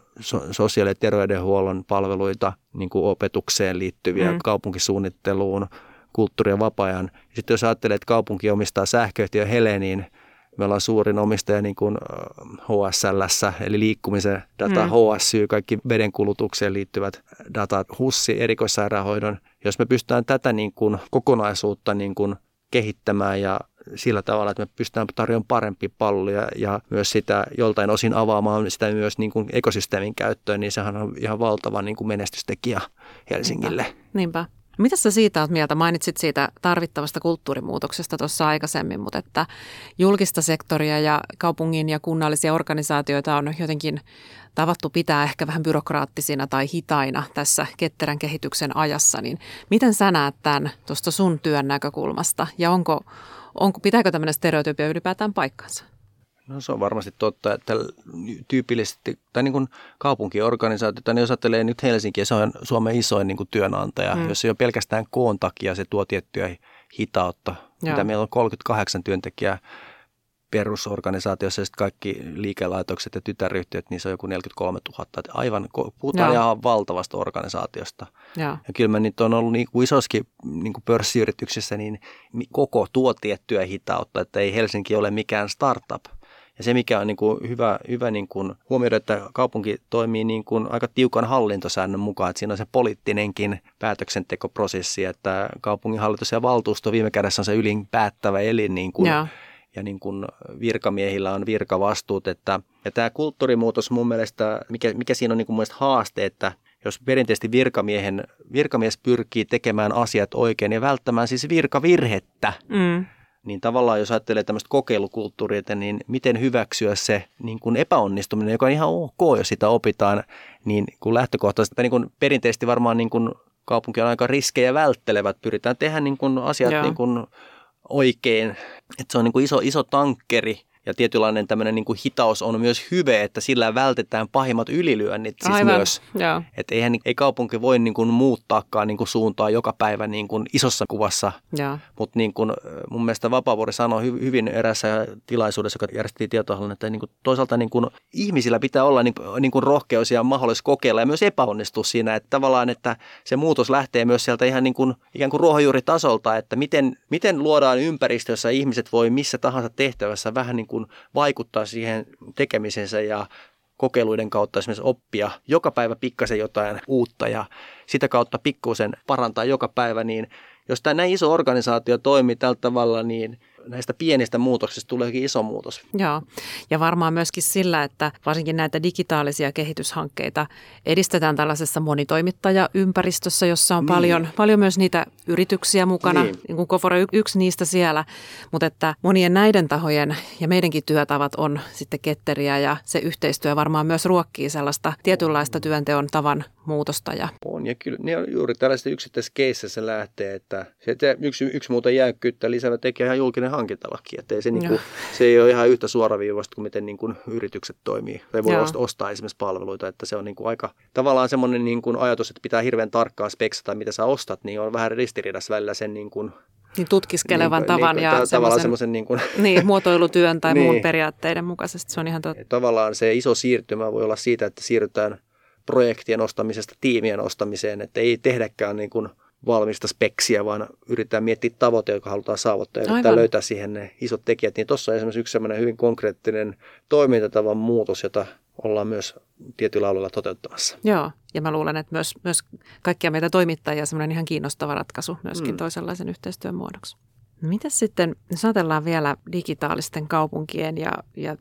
Speaker 2: sosiaali- ja terveydenhuollon palveluita niin kuin opetukseen liittyviä, mm. kaupunkisuunnitteluun, kulttuuri- ja vapaa-ajan. Sitten jos ajattelee, että kaupunki omistaa sähköyhtiö Heleniin, me ollaan suurin omistaja niin kuin HSL, eli liikkumisen data, mm. HSY, kaikki vedenkulutukseen liittyvät datat, HUSSI, erikoissairaanhoidon. Jos me pystytään tätä niin kuin kokonaisuutta niin kuin kehittämään ja sillä tavalla, että me pystytään tarjoamaan parempia palveluja ja myös sitä joltain osin avaamaan sitä myös niin kuin ekosysteemin käyttöön, niin sehän on ihan valtava niin kuin menestystekijä Helsingille.
Speaker 1: Niinpä. Niinpä. Mitä sä siitä olet mieltä? Mainitsit siitä tarvittavasta kulttuurimuutoksesta tuossa aikaisemmin, mutta että julkista sektoria ja kaupungin ja kunnallisia organisaatioita on jotenkin tavattu pitää ehkä vähän byrokraattisina tai hitaina tässä ketterän kehityksen ajassa, niin miten sä näet tämän tuosta sun työn näkökulmasta ja onko, onko, pitääkö tämmöinen stereotypia ylipäätään paikkansa?
Speaker 2: No se on varmasti totta, että tyypillisesti, tai niin kuin kaupunkiorganisaatio, tai niin jos ajattelee nyt Helsinkiä, se on Suomen isoin niin kuin työnantaja, mm. jos se on pelkästään koon takia, se tuo tiettyä hitautta, Joo. mitä meillä on 38 työntekijää perusorganisaatiossa ja kaikki liikelaitokset ja tytäryhtiöt, niin se on joku 43 000. Että aivan, puhutaan Joo. ihan valtavasta organisaatiosta. Joo. Ja kyllä mä nyt on ollut niin kuin isoskin niin kuin pörssiyrityksissä, niin koko tuo tiettyä hitautta, että ei Helsinki ole mikään startup – ja se, mikä on niin kuin hyvä, hyvä niin kuin huomioida, että kaupunki toimii niin kuin aika tiukan hallintosäännön mukaan, että siinä on se poliittinenkin päätöksentekoprosessi, että kaupunginhallitus ja valtuusto viime kädessä on se ylin päättävä elin niin kuin. Ja niin kuin virkamiehillä on virkavastuut. Että, ja tämä kulttuurimuutos mun mielestä, mikä, mikä siinä on niin kuin mun haaste, että jos perinteisesti virkamiehen, virkamies pyrkii tekemään asiat oikein ja välttämään siis virkavirhettä, mm niin tavallaan jos ajattelee tämmöistä kokeilukulttuuria, niin miten hyväksyä se niin kuin epäonnistuminen, joka on ihan ok, jos sitä opitaan, niin kun lähtökohtaisesti, niin kuin perinteisesti varmaan niin kuin kaupunki on aika riskejä välttelevät, pyritään tehdä niin kuin asiat niin kuin oikein, että se on niin kuin iso, iso tankkeri, ja tietynlainen tämmöinen niin kuin hitaus on myös hyve, että sillä vältetään pahimmat ylilyönnit siis Aivan. myös. Että eihän, ei kaupunki voi niin kuin muuttaakaan niin kuin suuntaa joka päivä niin kuin isossa kuvassa. Mutta niin kuin mun mielestä Vapaavuori sanoi hyvin erässä tilaisuudessa, joka järjestettiin tietohallinnon, että niin kuin toisaalta niin kuin ihmisillä pitää olla niin, niin kuin rohkeus ja mahdollisuus kokeilla ja myös epäonnistua siinä. Että tavallaan, että se muutos lähtee myös sieltä ihan niin kuin, ikään kuin ruohonjuuritasolta, että miten, miten luodaan ympäristö, jossa ihmiset voi missä tahansa tehtävässä vähän niin kuin vaikuttaa siihen tekemisensä ja kokeiluiden kautta esimerkiksi oppia joka päivä pikkasen jotain uutta ja sitä kautta pikkusen parantaa joka päivä, niin jos tämä näin iso organisaatio toimii tällä tavalla, niin näistä pienistä muutoksista tuleekin iso muutos.
Speaker 1: Joo, ja varmaan myöskin sillä, että varsinkin näitä digitaalisia kehityshankkeita edistetään tällaisessa monitoimittajaympäristössä, jossa on niin. paljon, paljon myös niitä yrityksiä mukana, niin, niin kuin Kofora yksi niistä siellä, mutta että monien näiden tahojen ja meidänkin työtavat on sitten ketteriä ja se yhteistyö varmaan myös ruokkii sellaista tietynlaista työnteon tavan muutosta. Ja...
Speaker 2: On, ja kyllä ne on juuri tällaisista yksittäisistä keisseissä lähtee, että se, yksi, yksi muuta jäykkyyttä lisäävä tekee ihan julkinen hankintalaki, että ei se, niin kuin, se ei ole ihan yhtä suoraviivasta kuin miten niin kuin yritykset toimii, tai voi Joo. ostaa esimerkiksi palveluita, että se on niin kuin aika tavallaan semmoinen niin kuin ajatus, että pitää hirveän tarkkaan speksata, mitä sä ostat, niin on vähän ristiriidassa välillä sen niin kuin
Speaker 1: niin tutkiskelevan niin, tavan niin, ja
Speaker 2: tavallaan semmoisen niin, kuin,
Speaker 1: niin, muotoilutyön tai niin. muun periaatteiden mukaisesti. Se on ihan totta.
Speaker 2: Tavallaan se iso siirtymä voi olla siitä, että siirrytään projektien ostamisesta tiimien ostamiseen, että ei tehdäkään niin kuin valmista speksiä, vaan yritetään miettiä tavoite, joka halutaan saavuttaa ja yrittää löytää siihen ne isot tekijät. Niin tuossa on esimerkiksi yksi sellainen hyvin konkreettinen toimintatavan muutos, jota ollaan myös tietyillä alueilla toteuttamassa.
Speaker 1: Joo, ja mä luulen, että myös, myös kaikkia meitä toimittajia semmoinen ihan kiinnostava ratkaisu myöskin mm. toisenlaisen yhteistyön muodoksi. Mitä sitten, jos ajatellaan vielä digitaalisten kaupunkien ja, ja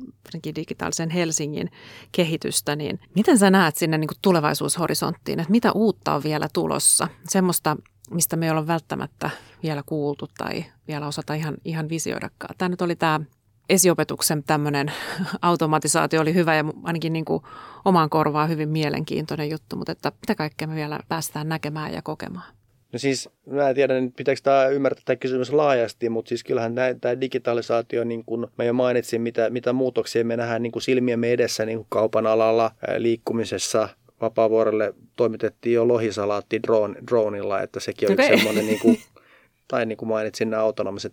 Speaker 1: digitaalisen Helsingin kehitystä, niin miten sä näet sinne niin kuin tulevaisuushorisonttiin, että mitä uutta on vielä tulossa? Semmoista, mistä me ei ole välttämättä vielä kuultu tai vielä osata ihan, ihan visioidakaan. Tämä nyt oli tämä esiopetuksen tämmöinen automatisaatio oli hyvä ja ainakin niin kuin omaan korvaan hyvin mielenkiintoinen juttu, mutta että mitä kaikkea me vielä päästään näkemään ja kokemaan?
Speaker 2: No siis, mä en tiedä, pitääkö tämä ymmärtää tämä kysymys laajasti, mutta siis kyllähän tämä digitalisaatio, niin kuin mä jo mainitsin, mitä, mitä muutoksia me nähdään niin kuin silmiemme edessä niin kuin kaupan alalla, liikkumisessa, Vapaavuorelle toimitettiin jo lohisalaatti drone, dronilla, että sekin on okay. semmoinen, niin kuin, tai niin kuin mainitsin nämä autonomiset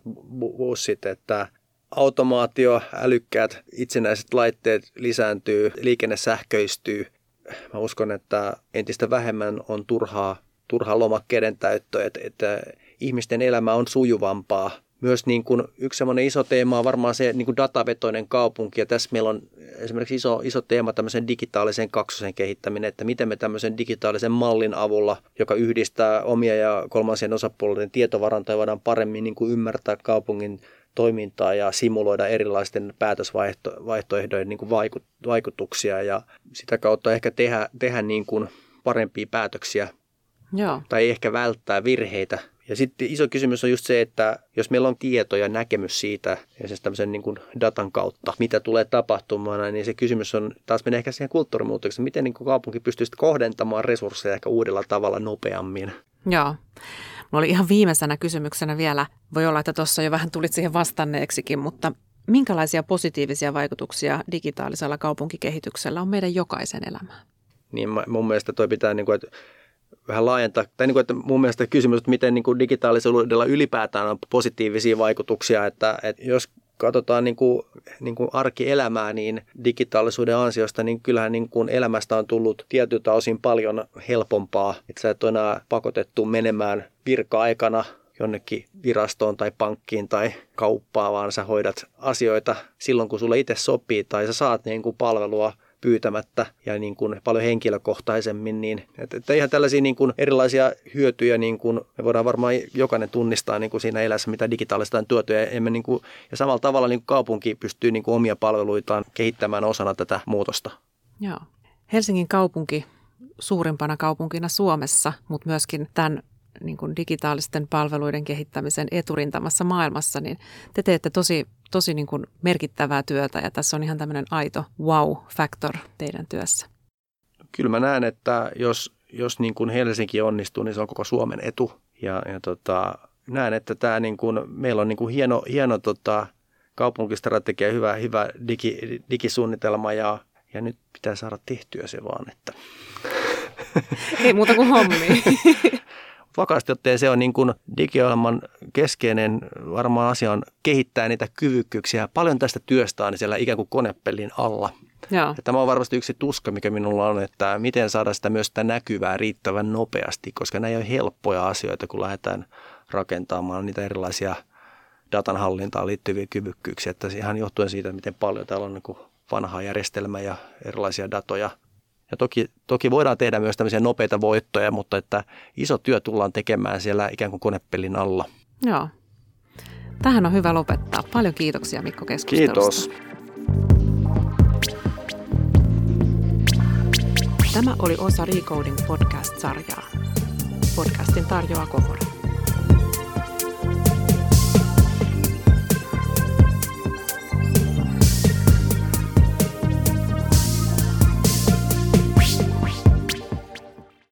Speaker 2: bussit, että automaatio, älykkäät itsenäiset laitteet lisääntyy, liikenne sähköistyy. Mä uskon, että entistä vähemmän on turhaa turha lomakkeiden täyttö, että, että ihmisten elämä on sujuvampaa. Myös niin kuin yksi semmoinen iso teema on varmaan se niin kuin datavetoinen kaupunki, ja tässä meillä on esimerkiksi iso, iso teema tämmöisen digitaalisen kaksosen kehittäminen, että miten me tämmöisen digitaalisen mallin avulla, joka yhdistää omia ja kolmansien osapuolten tietovarantoja, voidaan paremmin niin kuin ymmärtää kaupungin toimintaa ja simuloida erilaisten päätösvaihtoehdojen niin kuin vaikutuksia ja sitä kautta ehkä tehdä, tehdä niin kuin parempia päätöksiä
Speaker 1: Joo.
Speaker 2: tai ehkä välttää virheitä Ja sitten iso kysymys on just se, että jos meillä on tieto ja näkemys siitä, ja siis tämmöisen niin kuin datan kautta, mitä tulee tapahtumaan, niin se kysymys on, taas menee ehkä siihen kulttuurimuutokseen, miten niin kuin kaupunki pystyisi kohdentamaan resursseja ehkä uudella tavalla nopeammin.
Speaker 1: Joo. Mulla oli ihan viimeisenä kysymyksenä vielä, voi olla, että tuossa jo vähän tulit siihen vastanneeksikin, mutta minkälaisia positiivisia vaikutuksia digitaalisella kaupunkikehityksellä on meidän jokaisen elämään?
Speaker 2: Niin mun mielestä toi pitää, niin kuin, että vähän laajentaa, tai niin kuin, että mun mielestä kysymys, että miten niin kuin digitaalisuudella ylipäätään on positiivisia vaikutuksia, että, että jos katsotaan niin kuin, niin kuin arkielämää, niin digitaalisuuden ansiosta, niin kyllähän niin kuin elämästä on tullut tietyltä osin paljon helpompaa. Että sä et ole enää pakotettu menemään virka-aikana jonnekin virastoon tai pankkiin tai kauppaan, vaan sä hoidat asioita silloin, kun sulle itse sopii tai sä saat niin kuin palvelua pyytämättä ja niin kuin paljon henkilökohtaisemmin. Niin, että, että ihan tällaisia niin kuin erilaisia hyötyjä niin kuin me voidaan varmaan jokainen tunnistaa niin kuin siinä elässä, mitä digitaalista on tuotu. Ja, emme niin kuin, ja samalla tavalla niin kuin kaupunki pystyy niin kuin omia palveluitaan kehittämään osana tätä muutosta.
Speaker 1: Joo. Helsingin kaupunki suurimpana kaupunkina Suomessa, mutta myöskin tämän niin kuin digitaalisten palveluiden kehittämisen eturintamassa maailmassa, niin te teette tosi, tosi niin kuin merkittävää työtä ja tässä on ihan tämmöinen aito wow-factor teidän työssä.
Speaker 2: Kyllä mä näen, että jos, jos niin kuin Helsinki onnistuu, niin se on koko Suomen etu. Ja, ja tota, näen, että tämä niin kuin, meillä on niin kuin hieno, hieno tota, kaupunkistrategia, hyvä, hyvä digi, digisuunnitelma ja, ja nyt pitää saada tehtyä se vaan, että
Speaker 1: ei muuta kuin hommi.
Speaker 2: vakaasti ottaen se on niin kuin digiohjelman keskeinen varmaan asia on kehittää niitä kyvykkyyksiä. Paljon tästä työstä on siellä ikään kuin konepellin alla. Joo. Ja tämä on varmasti yksi tuska, mikä minulla on, että miten saada sitä myös sitä näkyvää riittävän nopeasti, koska nämä ei ole helppoja asioita, kun lähdetään rakentamaan niitä erilaisia datan hallintaan liittyviä kyvykkyyksiä. Että ihan johtuen siitä, miten paljon täällä on niin vanhaa järjestelmää ja erilaisia datoja – ja toki, toki voidaan tehdä myös tämmöisiä nopeita voittoja, mutta että iso työ tullaan tekemään siellä ikään kuin konepellin alla.
Speaker 1: Joo. Tähän on hyvä lopettaa. Paljon kiitoksia Mikko keskustelusta.
Speaker 2: Kiitos.
Speaker 1: Tämä oli osa Recoding podcast-sarjaa. Podcastin tarjoaa Kohore.